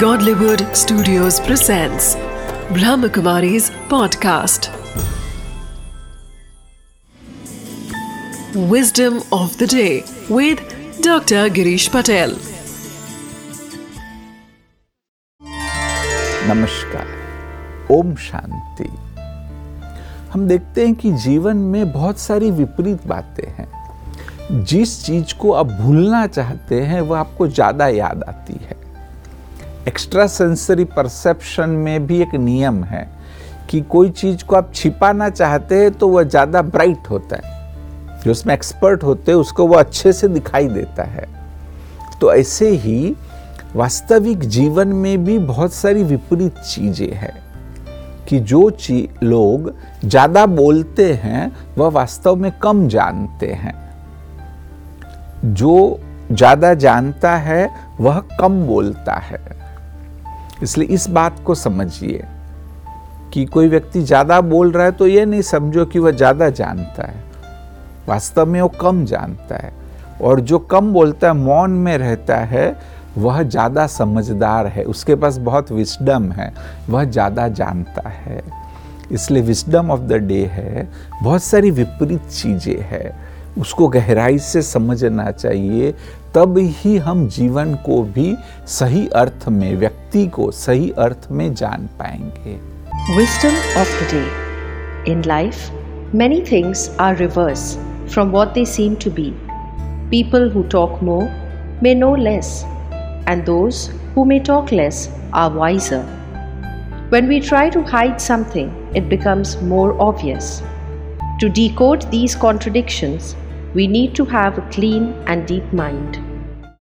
Godlywood Studios presents Brahmakumari's podcast. Wisdom of the day with Dr. Girish Patel. नमस्कार ओम शांति हम देखते हैं कि जीवन में बहुत सारी विपरीत बातें हैं जिस चीज़ को आप भूलना चाहते हैं वह आपको ज़्यादा याद आती है एक्स्ट्रा सेंसरी परसेप्शन में भी एक नियम है कि कोई चीज़ को आप छिपाना चाहते हैं तो वह ज़्यादा ब्राइट होता है। जो उसमें एक्सपर्ट होते हैं, उसको वो अच्छे से दिखाई देता है। तो ऐसे ही वास्तविक जीवन में भी बहुत सारी विपरीत चीज़ें हैं कि जो चीज़ लोग ज़्यादा बोलते हैं, वह वास्तव में कम जानते हैं। जो ज़्यादा जानता है, वह कम बोलता है। इसलिए इस बात को समझिए कि कोई व्यक्ति ज़्यादा बोल रहा है तो ये नहीं समझो कि वह ज़्यादा जानता है। वास्तव में वो कम जानता है। और जो कम बोलता है, मौन में रहता है, वह ज़्यादा समझदार है। उसके पास बहुत विस्डम है। वह ज़्यादा जानता है। इसलिए विस्डम ऑफ़ द डे है। बहुत सारी विपरीत चीज़ें हैं। उसको गहराई से समझना चाहिए तब ही हम जीवन को भी सही अर्थ में व्यक्ति को सही अर्थ में जान पाएँगे Wisdom of the day. In life, many things are reverse from what they seem to be. People who talk more may know less, and those who may talk less are wiser. When we try to hide something, it becomes more obvious. To decode these contradictions, we need to have a clean and deep mind.